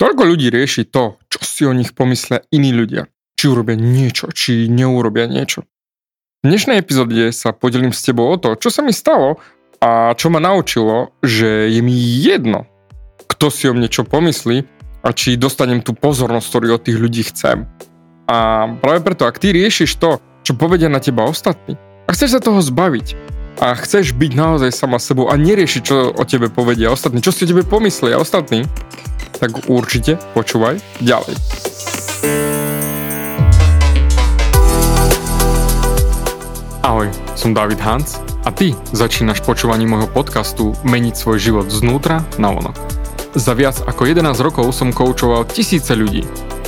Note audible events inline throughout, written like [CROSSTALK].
Toľko ľudí rieši to, čo si o nich pomyslia iní ľudia. Či urobia niečo, či neurobia niečo. V dnešnej epizóde sa podelím s tebou o to, čo sa mi stalo a čo ma naučilo, že je mi jedno, kto si o mne čo pomyslí a či dostanem tú pozornosť, ktorú od tých ľudí chcem. A práve preto, ak ty riešiš to, čo povedia na teba ostatní, a chceš sa toho zbaviť, a chceš byť naozaj sama sebou a neriešiť, čo o tebe povedia ostatní, čo si o tebe pomyslia ostatní, tak určite počúvaj ďalej. Ahoj, som David Hans a ty začínaš počúvaním môjho podcastu Meniť svoj život znútra na vonok. Za viac ako 11 rokov som koučoval tisíce ľudí.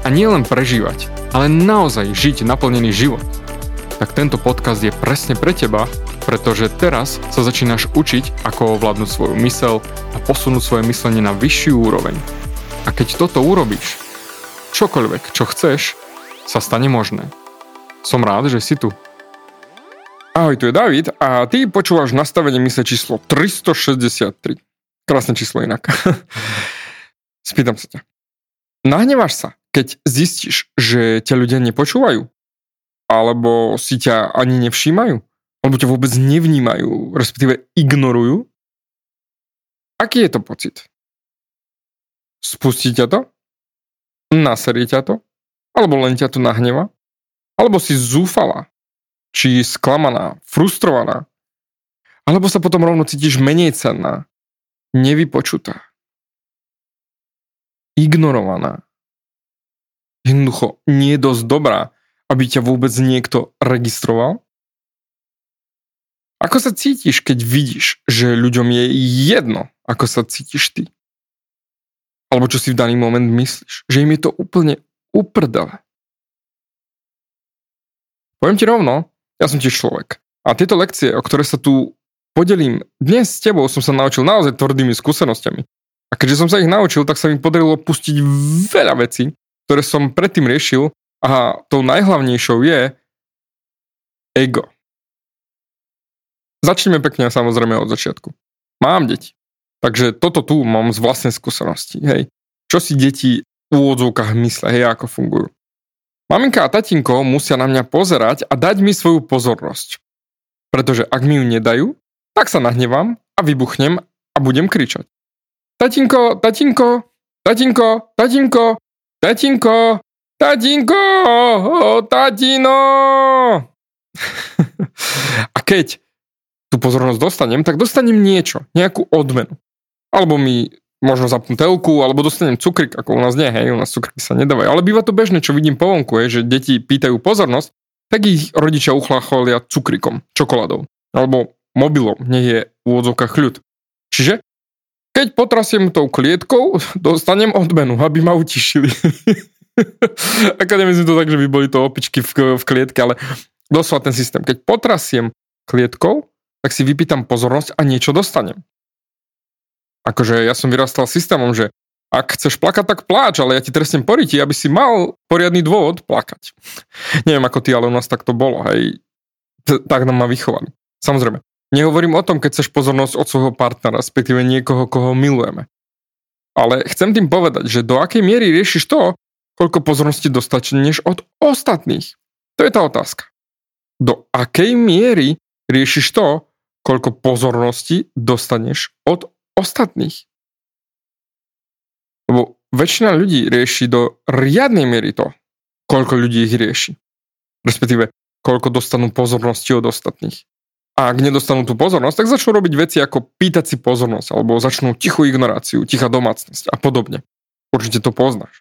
a nielen prežívať, ale naozaj žiť naplnený život, tak tento podcast je presne pre teba, pretože teraz sa začínaš učiť, ako ovládnuť svoju mysel a posunúť svoje myslenie na vyššiu úroveň. A keď toto urobíš, čokoľvek, čo chceš, sa stane možné. Som rád, že si tu. Ahoj, tu je David a ty počúvaš nastavenie mysle číslo 363. Krásne číslo inak. [LAUGHS] Spýtam sa ťa. Nahneváš sa, keď zistíš, že ťa ľudia nepočúvajú? Alebo si ťa ani nevšímajú? Alebo ťa vôbec nevnímajú, respektíve ignorujú? Aký je to pocit? Spustí ťa to? Naserie ťa to? Alebo len ťa to nahneva? Alebo si zúfala? Či sklamaná? Frustrovaná? Alebo sa potom rovno cítiš menej cenná? Nevypočutá? Ignorovaná? Jednoducho nie je dosť dobrá, aby ťa vôbec niekto registroval? Ako sa cítiš, keď vidíš, že ľuďom je jedno, ako sa cítiš ty? Alebo čo si v daný moment myslíš. Že im je to úplne uprdele. Poviem ti rovno, ja som tiež človek. A tieto lekcie, o ktoré sa tu podelím dnes s tebou, som sa naučil naozaj tvrdými skúsenosťami. A keďže som sa ich naučil, tak sa mi podarilo pustiť veľa vecí, ktoré som predtým riešil a tou najhlavnejšou je ego. Začneme pekne samozrejme od začiatku. Mám deti. Takže toto tu mám z vlastnej skúsenosti. Hej. Čo si deti v úvodzovkách myslia, hej, ako fungujú. Maminka a tatinko musia na mňa pozerať a dať mi svoju pozornosť. Pretože ak mi ju nedajú, tak sa nahnevám a vybuchnem a budem kričať. Tatinko, tatinko, tatinko, tatinko, tatinko, tatinko, tatino. [LAUGHS] a keď tú pozornosť dostanem, tak dostanem niečo, nejakú odmenu. Alebo mi možno zapnú telku, alebo dostanem cukrik, ako u nás nie, hej, u nás cukriky sa nedávajú. Ale býva to bežné, čo vidím po vonku, je, že deti pýtajú pozornosť, tak ich rodičia uchlácholia cukrikom, čokoládou, alebo mobilom, nech je v úvodzovkách ľud. Čiže keď potrasiem tou klietkou, [LAUGHS] dostanem odmenu, aby ma utišili. [LAUGHS] Ako nemyslím to tak, že by boli to opičky v, v klietke, ale doslova ten systém. Keď potrasiem klietkou, tak si vypýtam pozornosť a niečo dostanem. Akože ja som vyrastal systémom, že ak chceš plakať, tak pláč, ale ja ti trestnem poriti, aby si mal poriadny dôvod plakať. [LAUGHS] Neviem ako ty, ale u nás tak to bolo, hej. Tak nám ma vychovali. Samozrejme, nehovorím o tom, keď chceš pozornosť od svojho partnera, respektíve niekoho, koho milujeme. Ale chcem tým povedať, že do akej miery riešiš to, koľko pozornosti dostaneš od ostatných. To je tá otázka. Do akej miery riešiš to, koľko pozornosti dostaneš od ostatných. Lebo väčšina ľudí rieši do riadnej miery to, koľko ľudí ich rieši. Respektíve, koľko dostanú pozornosti od ostatných. A ak nedostanú tú pozornosť, tak začnú robiť veci ako pýtať si pozornosť, alebo začnú tichú ignoráciu, tichá domácnosť a podobne. Určite to poznáš.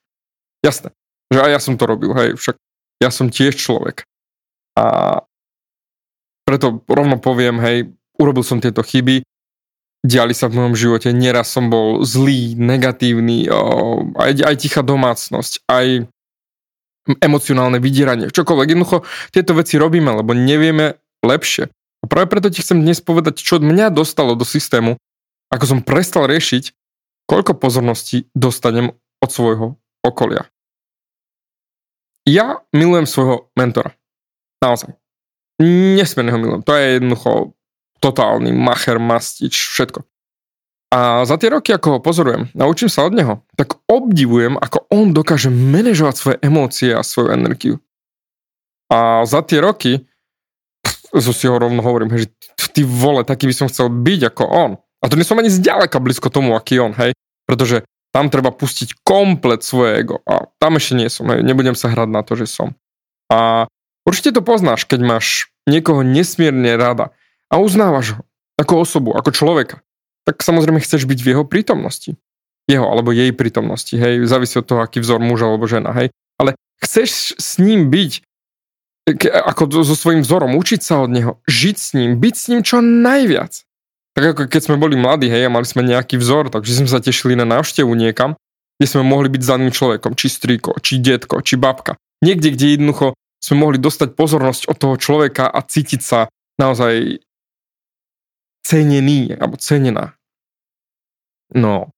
Jasné, že aj ja som to robil, hej, však ja som tiež človek. A preto rovno poviem, hej, urobil som tieto chyby diali sa v mojom živote. Nieraz som bol zlý, negatívny, aj, aj tichá domácnosť, aj emocionálne vydieranie, čokoľvek. Jednoducho tieto veci robíme, lebo nevieme lepšie. A práve preto ti chcem dnes povedať, čo mňa dostalo do systému, ako som prestal riešiť, koľko pozornosti dostanem od svojho okolia. Ja milujem svojho mentora. Naozaj. Nesmierne ho milujem. To je jednoducho totálny macher, mastič, všetko. A za tie roky, ako ho pozorujem, naučím sa od neho, tak obdivujem, ako on dokáže manažovať svoje emócie a svoju energiu. A za tie roky, zo si ho rovno hovorím, že ty vole, taký by som chcel byť ako on. A to nie som ani zďaleka blízko tomu, aký on, hej. Pretože tam treba pustiť komplet svoje ego. A tam ešte nie som, hej. Nebudem sa hrať na to, že som. A určite to poznáš, keď máš niekoho nesmierne rada a uznávaš ho ako osobu, ako človeka tak samozrejme chceš byť v jeho prítomnosti. Jeho alebo jej prítomnosti, hej, závisí od toho, aký vzor muža alebo žena, hej. Ale chceš s ním byť ako so svojím vzorom, učiť sa od neho, žiť s ním, byť s ním čo najviac. Tak ako keď sme boli mladí, hej, a mali sme nejaký vzor, takže sme sa tešili na návštevu niekam, kde sme mohli byť daným človekom, či strýko, či detko, či babka. Niekde, kde jednoducho sme mohli dostať pozornosť od toho človeka a cítiť sa naozaj cenený alebo cenená. No,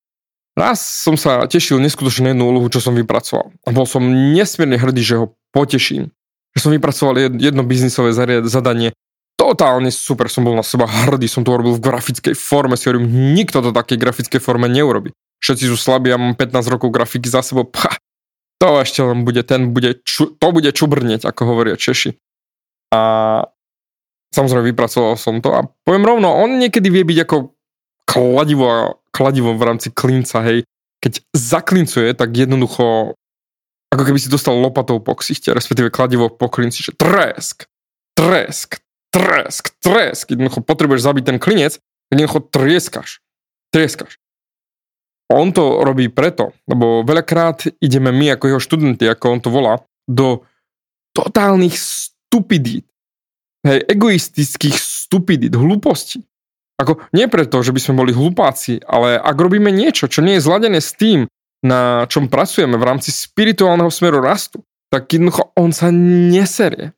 raz som sa tešil neskutočne na jednu úlohu, čo som vypracoval. A bol som nesmierne hrdý, že ho poteším. Že som vypracoval jedno biznisové zadanie. Totálne super som bol na seba hrdý, som to robil v grafickej forme, si hovorím, nikto to takej grafickej forme neurobi. Všetci sú slabí, ja mám 15 rokov grafiky za sebou, pcha, to ešte len bude, ten bude, ču, to bude čubrnieť, ako hovoria Češi. A samozrejme vypracoval som to a poviem rovno, on niekedy vie byť ako kladivo, kladivo v rámci klinca, hej. Keď zaklincuje, tak jednoducho ako keby si dostal lopatou po ksichte, respektíve kladivo po klinci, že tresk, tresk, tresk, tresk. Jednoducho potrebuješ zabiť ten klinec, jednoducho trieskaš. Trieskaš. On to robí preto, lebo veľakrát ideme my ako jeho študenti, ako on to volá, do totálnych stupidít. Hej, egoistických stupidít, hlúpostí. Ako, nie preto, že by sme boli hlupáci, ale ak robíme niečo, čo nie je zladené s tým, na čom pracujeme v rámci spirituálneho smeru rastu, tak jednoducho on sa neserie.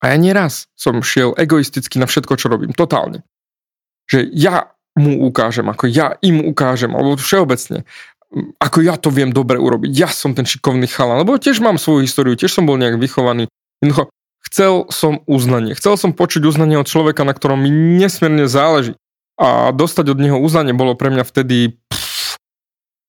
A ja nieraz som šiel egoisticky na všetko, čo robím, totálne. Že ja mu ukážem, ako ja im ukážem, alebo všeobecne, ako ja to viem dobre urobiť. Ja som ten šikovný chalan, lebo tiež mám svoju históriu, tiež som bol nejak vychovaný. Jednoducho, Chcel som uznanie. Chcel som počuť uznanie od človeka, na ktorom mi nesmierne záleží. A dostať od neho uznanie bolo pre mňa vtedy pff,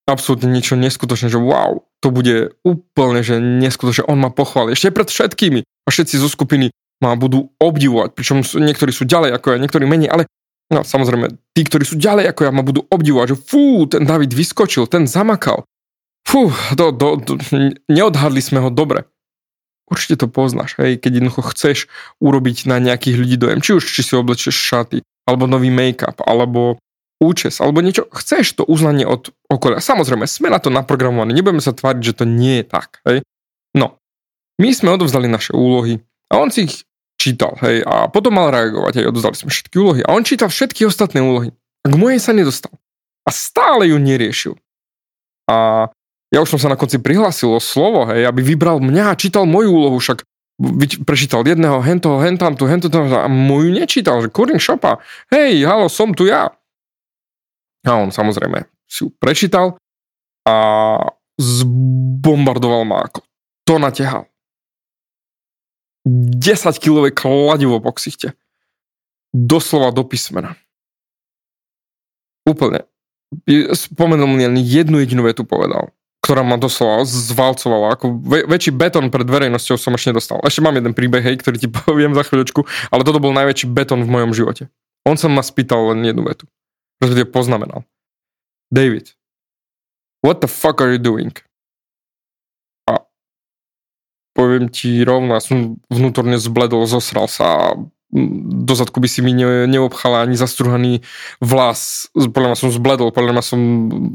absolútne niečo neskutočné, že wow, to bude úplne, že neskutočné. On ma pochváli. Ešte pred všetkými. A všetci zo skupiny ma budú obdivovať. Pričom niektorí sú ďalej ako ja, niektorí menej, ale no, samozrejme, tí, ktorí sú ďalej ako ja, ma budú obdivovať, že fú, ten David vyskočil, ten zamakal. Fú, do, do, do, neodhadli sme ho dobre určite to poznáš, hej, keď jednoducho chceš urobiť na nejakých ľudí dojem, či už či si oblečeš šaty, alebo nový make-up, alebo účes, alebo niečo, chceš to uznanie od okolia. Samozrejme, sme na to naprogramovaní, nebudeme sa tváriť, že to nie je tak, hej. No, my sme odovzdali naše úlohy a on si ich čítal, hej, a potom mal reagovať, hej, odovzdali sme všetky úlohy a on čítal všetky ostatné úlohy. A k mojej sa nedostal. A stále ju neriešil. A ja už som sa na konci prihlásil o slovo, hej, aby vybral mňa a čítal moju úlohu, však prečítal jedného, hento, hentam tu, hento, a moju nečítal, že kurín šopa, hej, halo, som tu ja. A on samozrejme si ju prečítal a zbombardoval ma ako to natehal. 10-kilové kladivo po ksichte. Doslova do písmena. Úplne. Spomenul mi len jednu jedinú vetu povedal ktorá ma doslova zvalcovala. Ako väč- väčší betón pred verejnosťou som ešte nedostal. Ešte mám jeden príbeh, hej, ktorý ti [LAUGHS] poviem za chvíľočku, ale toto bol najväčší betón v mojom živote. On sa ma spýtal len jednu vetu. Respektíve poznamenal. David, what the fuck are you doing? A poviem ti rovno, ja som vnútorne zbledol, zosral sa a do zadku by si mi ne, neobchala ani zastruhaný vlas. Podľa mňa som zbledol, podľa mňa som,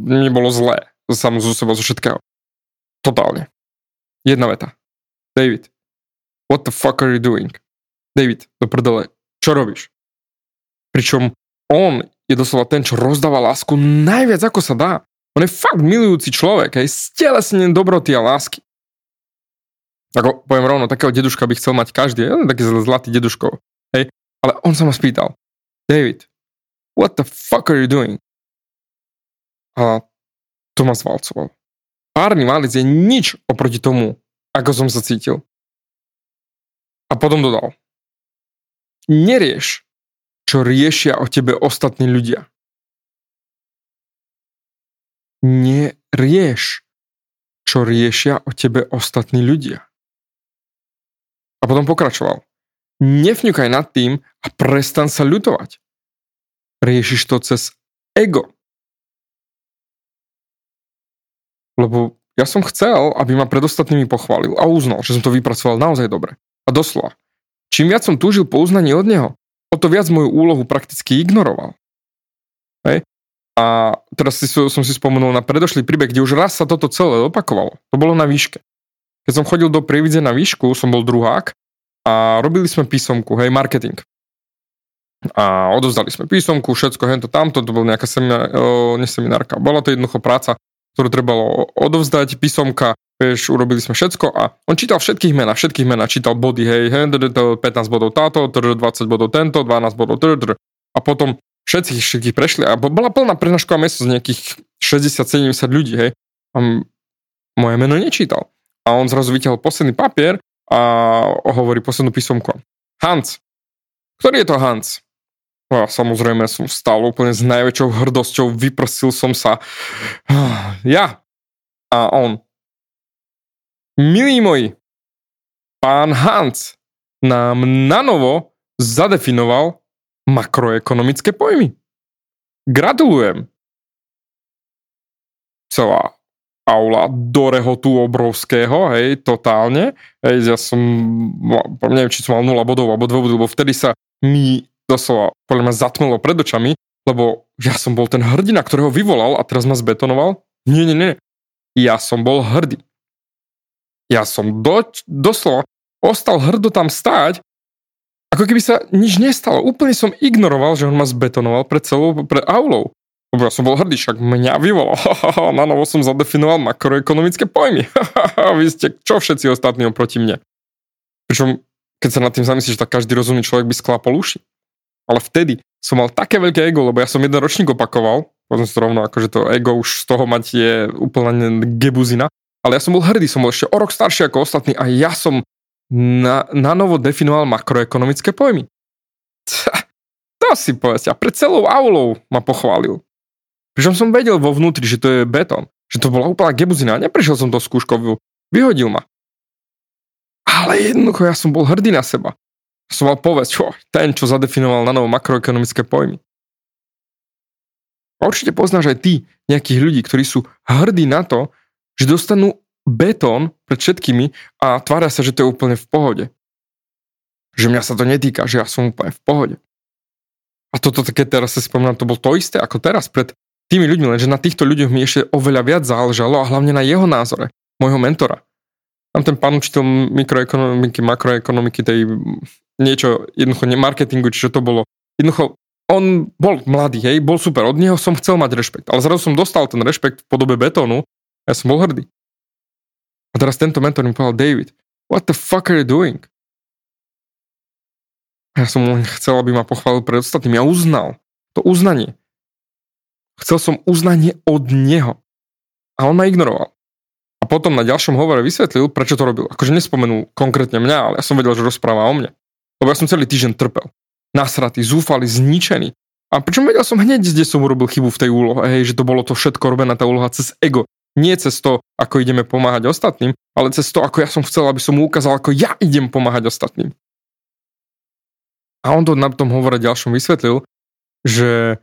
mne zlé sám zo seba, zo všetkého. Totálne. Jedna veta. David, what the fuck are you doing? David, do prdele, čo robíš? Pričom on je doslova ten, čo rozdáva lásku najviac ako sa dá. On je fakt milujúci človek, aj stelesnený dobroty a lásky. Ako poviem rovno, takého deduška by chcel mať každý, je taký zlatý deduškov. Hej, ale on sa ma spýtal, David, what the fuck are you doing? A to ma zvalcoval. Párny válec je nič oproti tomu, ako som sa cítil. A potom dodal. Nerieš, čo riešia o tebe ostatní ľudia. Nerieš, čo riešia o tebe ostatní ľudia. A potom pokračoval. Nefňukaj nad tým a prestan sa ľutovať. Riešiš to cez ego. Lebo ja som chcel, aby ma pred ostatnými pochválil a uznal, že som to vypracoval naozaj dobre. A doslova, čím viac som túžil po uznaní od neho, o to viac moju úlohu prakticky ignoroval. Hej? A teraz si, som si spomenul na predošlý príbeh, kde už raz sa toto celé opakovalo. To bolo na výške. Keď som chodil do Prievidze na výšku, som bol druhák a robili sme písomku, hej, marketing. A odovzdali sme písomku, všetko, hento, tamto, to bola nejaká semina, o. Bola to jednoducho práca, ktorú trebalo odovzdať, písomka, vieš, urobili sme všetko a on čítal všetkých mená, všetkých mená, čítal body, hej, hej 15 bodov táto, 20 bodov tento, 12 bodov, a potom všetkých, všetkých prešli a bola plná prednášková z nejakých 60-70 ľudí, hej, a moje meno nečítal. A on zrazu vyťahol posledný papier a hovorí poslednú písomku. Hans. Ktorý je to Hans? A samozrejme som vstal úplne s najväčšou hrdosťou, vyprosil som sa. [SIGHS] Ja. A on. Milí moji, pán Hans nám nanovo zadefinoval makroekonomické pojmy. Gratulujem. Celá aula do rehotu obrovského, hej, totálne. Hej, ja som, neviem, či som mal 0 bodov alebo 2 bodov, lebo vtedy sa mi doslova podľa mňa zatmelo pred očami, lebo ja som bol ten hrdina, ktorého vyvolal a teraz ma zbetonoval. Nie, nie, nie. Ja som bol hrdý. Ja som do, doslova ostal hrdo tam stáť, ako keby sa nič nestalo. Úplne som ignoroval, že on ma zbetonoval pred celou, pred aulou. Lebo ja som bol hrdý, však mňa vyvolal. [LAUGHS] Na novo som zadefinoval makroekonomické pojmy. [LAUGHS] Vy ste čo všetci ostatní oproti mne. Pričom, keď sa nad tým zamyslíš, tak každý rozumný človek by sklápol uši. Ale vtedy som mal také veľké ego, lebo ja som jeden ročník opakoval, potom to rovno, akože to ego už z toho mať je úplne gebuzina, ale ja som bol hrdý, som bol ešte o rok starší ako ostatní a ja som na, na novo definoval makroekonomické pojmy. To si povedať. A pred celou aulou ma pochválil. Pričom som vedel vo vnútri, že to je betón. Že to bola úplná gebuzina. Neprešiel som to skúškou, vyhodil ma. Ale jednoducho ja som bol hrdý na seba. Som mal povedať, čo, ten, čo zadefinoval na novo makroekonomické pojmy. A určite poznáš aj ty nejakých ľudí, ktorí sú hrdí na to, že dostanú betón pred všetkými a tvária sa, že to je úplne v pohode. Že mňa sa to netýka, že ja som úplne v pohode. A toto také teraz sa spomínam, to bol to isté ako teraz, pred tými ľuďmi, lenže na týchto ľuďoch mi ešte oveľa viac záležalo a hlavne na jeho názore, môjho mentora. Tam ten pán učiteľ mikroekonomiky, makroekonomiky, tej niečo, jednoducho marketingu, čo to bolo. Jednoducho, on bol mladý, hej, bol super, od neho som chcel mať rešpekt, ale zrazu som dostal ten rešpekt v podobe betónu ja som bol hrdý. A teraz tento mentor mi povedal, David, what the fuck are you doing? Ja som len chcel, aby ma pochválil pred ostatným. Ja uznal to uznanie. Chcel som uznanie od neho. A on ma ignoroval. A potom na ďalšom hovore vysvetlil, prečo to robil. Akože nespomenul konkrétne mňa, ale ja som vedel, že rozpráva o mne. Lebo ja som celý týždeň trpel. Nasratý, zúfalý, zničený. A pričom vedel som hneď, kde som urobil chybu v tej úlohe, hej, že to bolo to všetko robené, tá úloha cez ego. Nie cez to, ako ideme pomáhať ostatným, ale cez to, ako ja som chcel, aby som mu ukázal, ako ja idem pomáhať ostatným. A on to na tom hovore ďalšom vysvetlil, že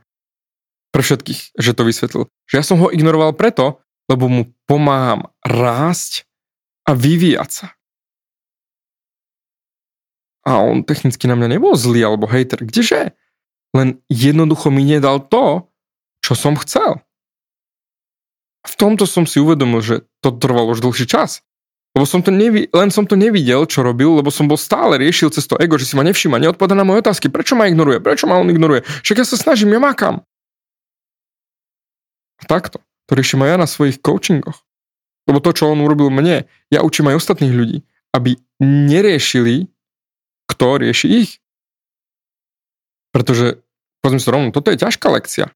pre všetkých, že to vysvetlil. Že ja som ho ignoroval preto, lebo mu pomáham rásť a vyvíjať sa. A on technicky na mňa nebol zlý alebo hater, kdeže? Len jednoducho mi nedal to, čo som chcel. V tomto som si uvedomil, že to trvalo už dlhší čas. Lebo som to nevi- len som to nevidel, čo robil, lebo som bol stále riešil cez to ego, že si ma nevšíma, neodpovedá na moje otázky, prečo ma ignoruje, prečo ma on ignoruje, však ja sa snažím, ja makám. A takto. To riešim aj ja na svojich coachingoch. Lebo to, čo on urobil mne, ja učím aj ostatných ľudí, aby neriešili, kto rieši ich. Pretože, pozriem si rovno, toto je ťažká lekcia.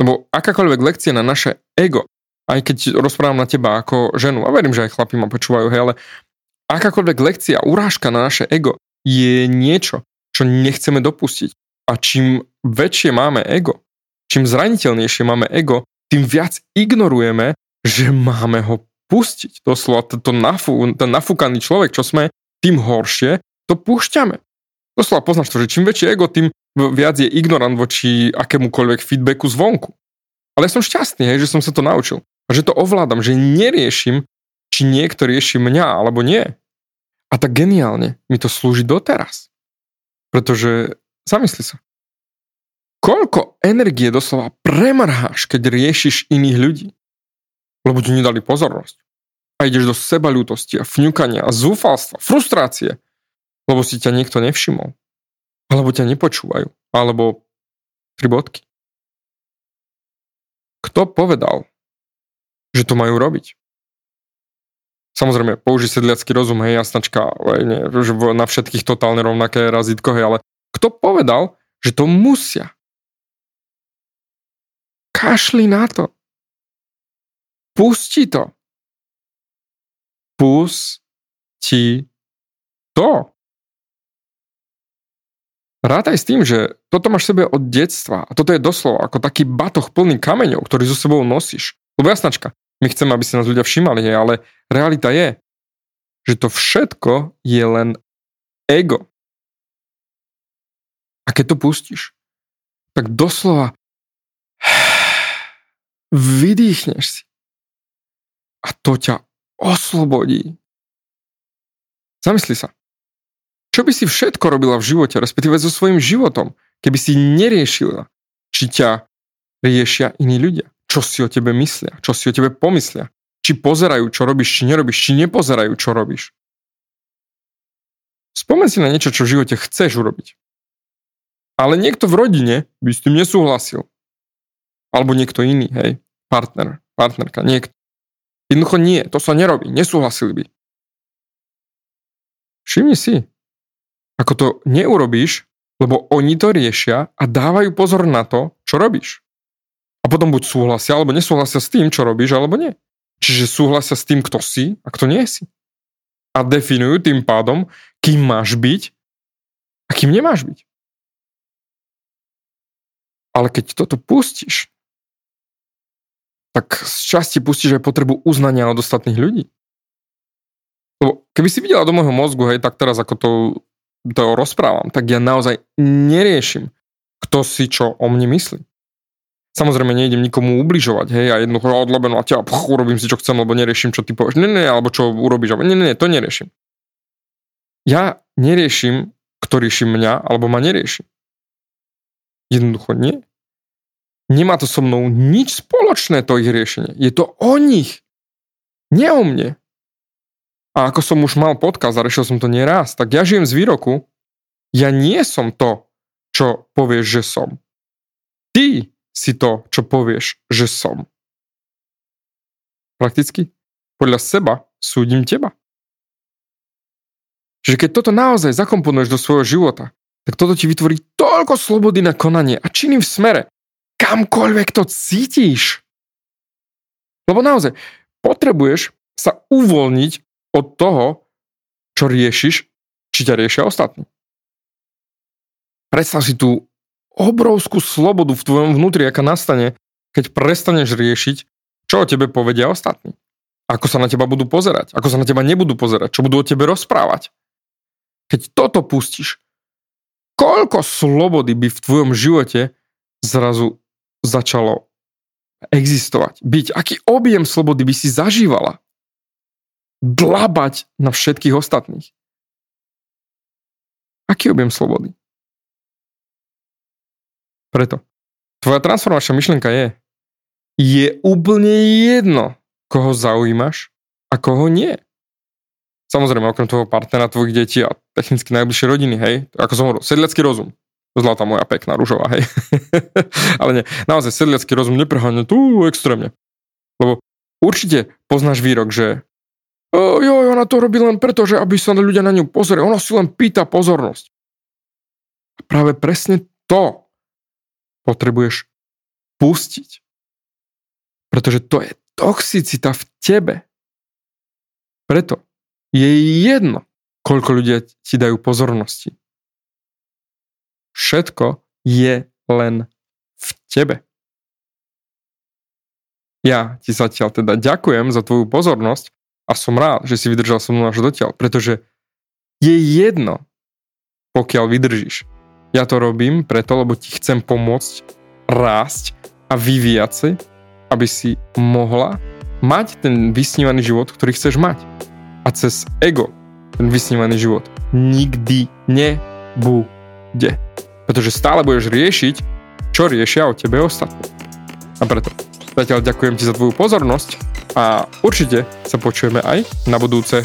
Lebo akákoľvek lekcia na naše ego aj keď rozprávam na teba ako ženu, a verím, že aj chlapi ma počúvajú, hej, ale akákoľvek lekcia, urážka na naše ego je niečo, čo nechceme dopustiť. A čím väčšie máme ego, čím zraniteľnejšie máme ego, tým viac ignorujeme, že máme ho pustiť. Doslova to, to nafú, ten nafúkaný človek, čo sme, tým horšie to púšťame. Doslova poznáš to, že čím väčšie ego, tým viac je ignorant voči akémukoľvek feedbacku zvonku. Ale ja som šťastný, hej, že som sa to naučil. A že to ovládam, že neriešim, či niekto rieši mňa alebo nie. A tak geniálne mi to slúži doteraz. Pretože, zamysli sa, koľko energie doslova premrháš, keď riešiš iných ľudí. Lebo ti nedali pozornosť. A ideš do sebaľútosti a fňukania a zúfalstva, frustrácie. Lebo si ťa niekto nevšimol. Alebo ťa nepočúvajú. Alebo tri bodky. Kto povedal, že to majú robiť. Samozrejme, použij sedliacký rozum, hej, jasnačka, hej, nie, že na všetkých totálne rovnaké razítko, hej, ale kto povedal, že to musia? Kašli na to. Pusti to. Pusti to. Rátaj s tým, že toto máš sebe od detstva a toto je doslova ako taký batoh plný kameňov, ktorý so sebou nosíš. Lebo jasnačka, my chceme, aby si nás ľudia všimali, ale realita je, že to všetko je len ego. A keď to pustíš, tak doslova vydýchneš si. A to ťa oslobodí. Zamysli sa. Čo by si všetko robila v živote, respektíve so svojím životom, keby si neriešila, či ťa riešia iní ľudia? Čo si o tebe myslia, čo si o tebe pomyslia. Či pozerajú, čo robíš, či nerobíš, či nepozerajú, čo robíš. Spomen si na niečo, čo v živote chceš urobiť. Ale niekto v rodine by s tým nesúhlasil. Alebo niekto iný, hej, partner, partnerka, niekto. Jednoducho nie, to sa nerobí, nesúhlasili by. Všimni si, ako to neurobíš, lebo oni to riešia a dávajú pozor na to, čo robíš. A potom buď súhlasia, alebo nesúhlasia s tým, čo robíš, alebo nie. Čiže súhlasia s tým, kto si a kto nie si. A definujú tým pádom, kým máš byť a kým nemáš byť. Ale keď toto pustíš, tak z časti pustíš aj potrebu uznania od ostatných ľudí. Lebo keby si videla do môjho mozgu, hej, tak teraz ako to, to rozprávam, tak ja naozaj neriešim, kto si čo o mne myslí. Samozrejme, nejdem nikomu ubližovať, hej, a jednoducho odlobeno a ťa, pch, urobím si, čo chcem, lebo neriešim, čo ty povieš. Nie, nie, alebo čo urobíš. Nie, nie, nie, to neriešim. Ja neriešim, kto rieši mňa, alebo ma nerieši. Jednoducho nie. Nemá to so mnou nič spoločné, to ich riešenie. Je to o nich. Nie o mne. A ako som už mal podkaz a riešil som to nieraz, tak ja žijem z výroku, ja nie som to, čo povieš, že som. Ty si to, čo povieš, že som. Prakticky podľa seba súdim teba. Čiže keď toto naozaj zakomponuješ do svojho života, tak toto ti vytvorí toľko slobody na konanie a činy v smere, kamkoľvek to cítiš. Lebo naozaj potrebuješ sa uvoľniť od toho, čo riešiš, či ťa riešia ostatní. Predstav si tú obrovskú slobodu v tvojom vnútri, aká nastane, keď prestaneš riešiť, čo o tebe povedia ostatní. Ako sa na teba budú pozerať, ako sa na teba nebudú pozerať, čo budú o tebe rozprávať. Keď toto pustíš, koľko slobody by v tvojom živote zrazu začalo existovať, byť, aký objem slobody by si zažívala, dlabať na všetkých ostatných. Aký objem slobody? Preto. Tvoja transformačná myšlienka je, je úplne jedno, koho zaujímaš a koho nie. Samozrejme, okrem toho partnera, tvojich detí a technicky najbližšie rodiny, hej, ako som hovoril, sedliacký rozum. Zlatá moja pekná rúžová, hej. [LAUGHS] Ale nie, naozaj sedliacký rozum nepreháňa tu extrémne. Lebo určite poznáš výrok, že jo, ona to robí len preto, že aby sa ľudia na ňu pozreli. Ona si len pýta pozornosť. A práve presne to potrebuješ pustiť. Pretože to je toxicita v tebe. Preto je jedno, koľko ľudia ti dajú pozornosti. Všetko je len v tebe. Ja ti zatiaľ teda ďakujem za tvoju pozornosť a som rád, že si vydržal so mnou až dotiaľ, pretože je jedno, pokiaľ vydržíš. Ja to robím preto, lebo ti chcem pomôcť rásť a vyvíjať si, aby si mohla mať ten vysnívaný život, ktorý chceš mať a cez ego ten vysnívaný život nikdy nebude. Pretože stále budeš riešiť, čo riešia o tebe ostatní. A preto zatiaľ ďakujem ti za tvoju pozornosť a určite sa počujeme aj na budúce.